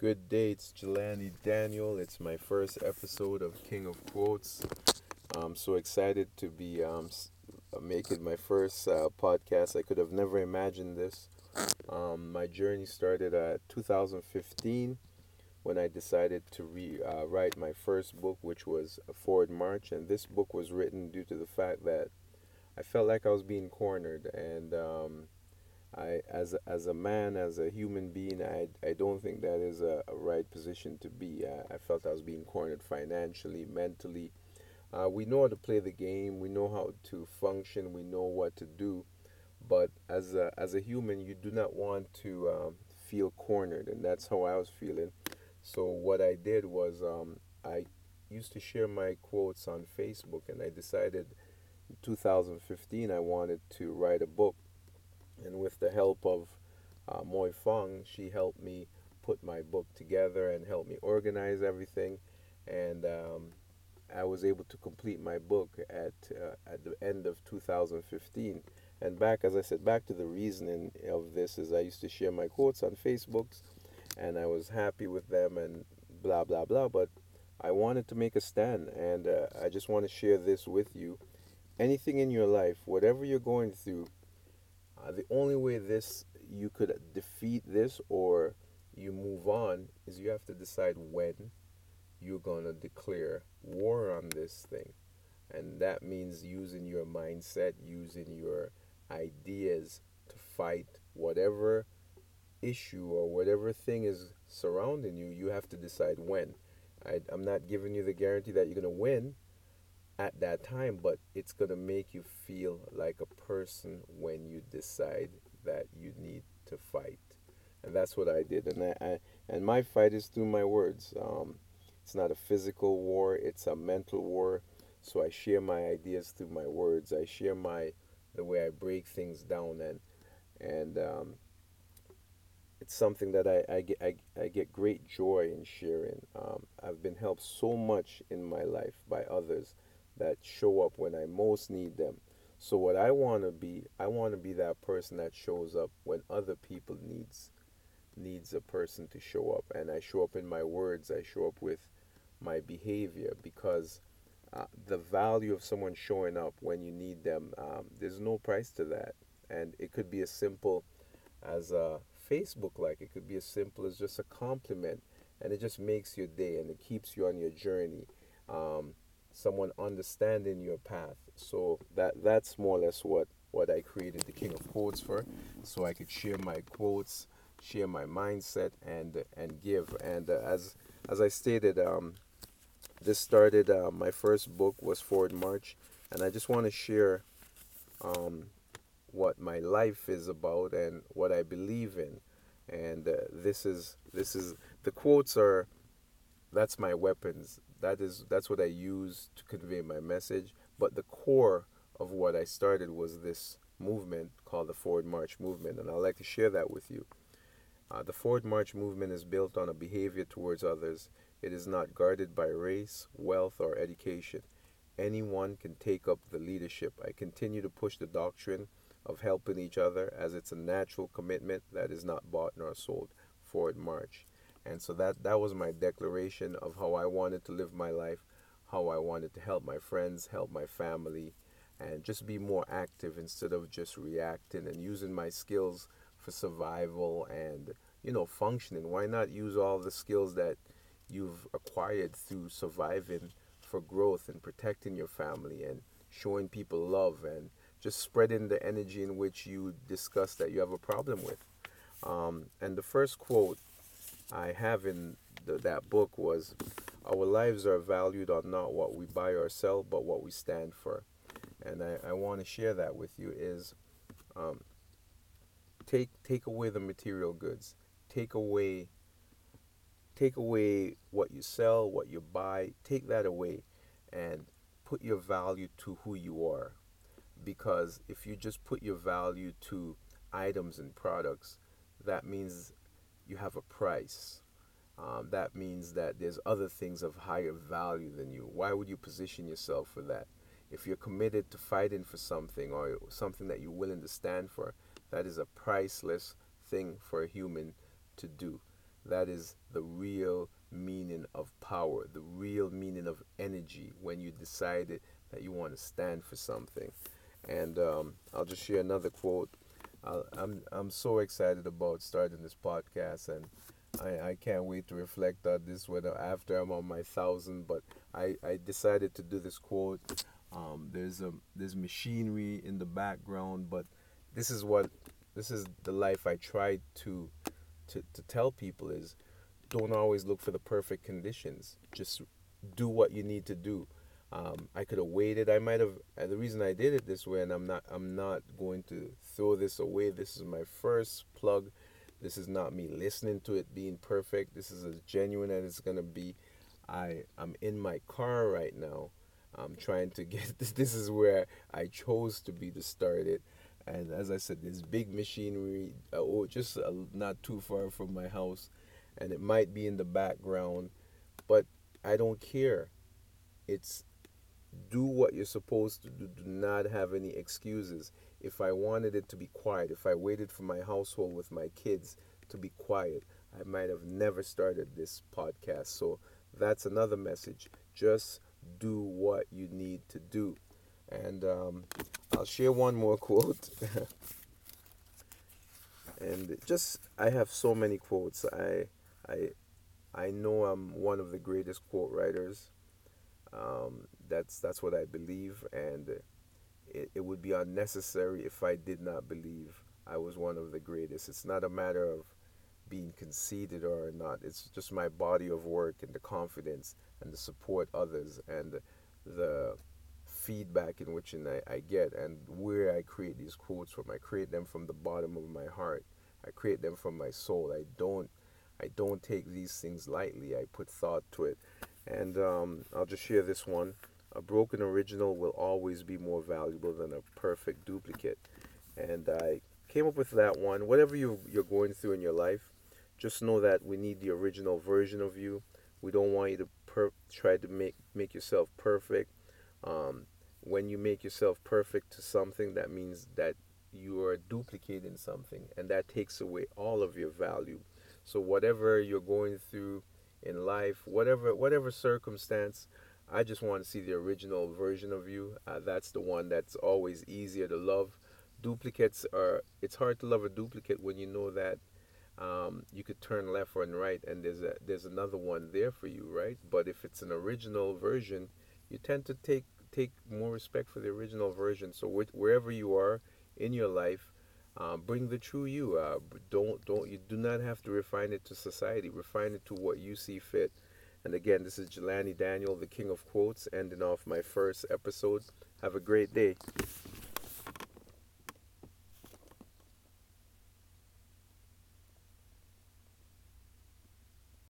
Good day, it's Jelani Daniel. It's my first episode of King of Quotes. I'm so excited to be um, uh, making my first uh, podcast. I could have never imagined this. Um, my journey started at 2015 when I decided to re- uh, write my first book, which was Forward March. And this book was written due to the fact that I felt like I was being cornered and um, I, as a, as a man, as a human being, I, I don't think that is a, a right position to be. I, I felt I was being cornered financially, mentally. Uh, we know how to play the game. We know how to function. We know what to do. But as a, as a human, you do not want to um, feel cornered, and that's how I was feeling. So what I did was um, I used to share my quotes on Facebook, and I decided in 2015 I wanted to write a book and with the help of uh, Moy Fong, she helped me put my book together and helped me organize everything. And um, I was able to complete my book at uh, at the end of 2015. And back, as I said, back to the reasoning of this is I used to share my quotes on Facebooks, and I was happy with them and blah blah blah. But I wanted to make a stand, and uh, I just want to share this with you. Anything in your life, whatever you're going through, uh, the only way this you could defeat this or you move on is you have to decide when you're gonna declare war on this thing, and that means using your mindset, using your ideas to fight whatever issue or whatever thing is surrounding you. You have to decide when. I, I'm not giving you the guarantee that you're gonna win, at that time, but it's going to make you feel like a person when you decide that you need to fight. And that's what I did. And I, I and my fight is through my words. Um, it's not a physical war, it's a mental war. So I share my ideas through my words. I share my the way I break things down and and um, it's something that I, I, get, I, I get great joy in sharing. Um, I've been helped so much in my life by others that show up when I most need them. So what I want to be, I want to be that person that shows up when other people needs needs a person to show up, and I show up in my words. I show up with my behavior because uh, the value of someone showing up when you need them, um, there's no price to that, and it could be as simple as a Facebook like. It could be as simple as just a compliment, and it just makes your day and it keeps you on your journey. Um, someone understanding your path. So that that's more or less what what I created the King of Quotes for, so I could share my quotes, share my mindset, and and give. And uh, as as I stated, um, this started. Uh, my first book was Forward March, and I just want to share um, what my life is about and what I believe in. And uh, this is this is the quotes are that's my weapons. That is that's what I use to convey my message. But the core of what I started was this movement called the Forward March movement, and I'd like to share that with you. Uh, the Forward March movement is built on a behavior towards others. It is not guarded by race, wealth, or education. Anyone can take up the leadership. I continue to push the doctrine of helping each other as it's a natural commitment that is not bought nor sold. Forward March. And so that that was my declaration of how I wanted to live my life, how I wanted to help my friends, help my family, and just be more active instead of just reacting and using my skills for survival and you know functioning. Why not use all the skills that you've acquired through surviving for growth and protecting your family and showing people love and just spreading the energy in which you discuss that you have a problem with. Um, and the first quote I have in that book was Our lives are valued on not what we buy or sell, but what we stand for. And I, I want to share that with you is um, take take away the material goods. Take away take away what you sell, what you buy, take that away and put your value to who you are. Because if you just put your value to items and products, that means you have a price. Um, that means that there's other things of higher value than you. Why would you position yourself for that? If you're committed to fighting for something or something that you're willing to stand for, that is a priceless thing for a human to do. that is the real meaning of power, the real meaning of energy when you decided that you want to stand for something. And um, I'll just share another quote. I'm I'm so excited about starting this podcast, and I, I can't wait to reflect on this whether after I'm on my thousand. But I, I decided to do this quote. Um, there's a there's machinery in the background, but this is what this is the life I tried to to, to tell people is don't always look for the perfect conditions. Just do what you need to do. Um, I could have waited. I might have. The reason I did it this way, and I'm not. I'm not going to throw this away. This is my first plug. This is not me listening to it being perfect. This is as genuine as it's gonna be. I I'm in my car right now. I'm trying to get this. This is where I chose to be to start it. And as I said, there's big machinery. Uh, oh, just uh, not too far from my house and it might be in the background, but I don't care. It's do what you're supposed to do. Do not have any excuses. If I wanted it to be quiet, if I waited for my household with my kids to be quiet, I might have never started this podcast. So that's another message. Just do what you need to do. And um, I'll share one more quote. and just, I have so many quotes. I I I know I'm one of the greatest quote writers. Um, that's that's what I believe, and it, it would be unnecessary if I did not believe I was one of the greatest. It's not a matter of being conceited or not. It's just my body of work and the confidence and the support others and the feedback in which I, I get and where I create these quotes from. I create them from the bottom of my heart. I create them from my soul. I don't I don't take these things lightly. I put thought to it. And um, I'll just share this one. A broken original will always be more valuable than a perfect duplicate. And I came up with that one. Whatever you, you're going through in your life, just know that we need the original version of you. We don't want you to per- try to make, make yourself perfect. Um, when you make yourself perfect to something, that means that you are duplicating something, and that takes away all of your value. So whatever you're going through in life, whatever whatever circumstance, I just want to see the original version of you. Uh, that's the one that's always easier to love. Duplicates are it's hard to love a duplicate when you know that um, you could turn left or right and there's a there's another one there for you, right? But if it's an original version, you tend to take take more respect for the original version. So wh- wherever you are in your life, uh, bring the true you. Uh, don't don't you do not have to refine it to society. Refine it to what you see fit. And again, this is Jelani Daniel, the King of Quotes, ending off my first episode. Have a great day.